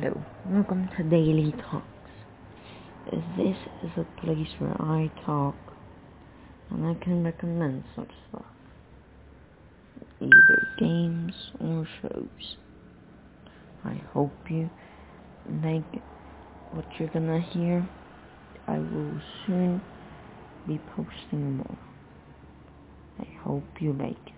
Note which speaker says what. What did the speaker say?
Speaker 1: Hello, welcome to Daily Talks. This is a place where I talk and I can recommend such stuff. Either games or shows. I hope you like what you're gonna hear. I will soon be posting more. I hope you like it.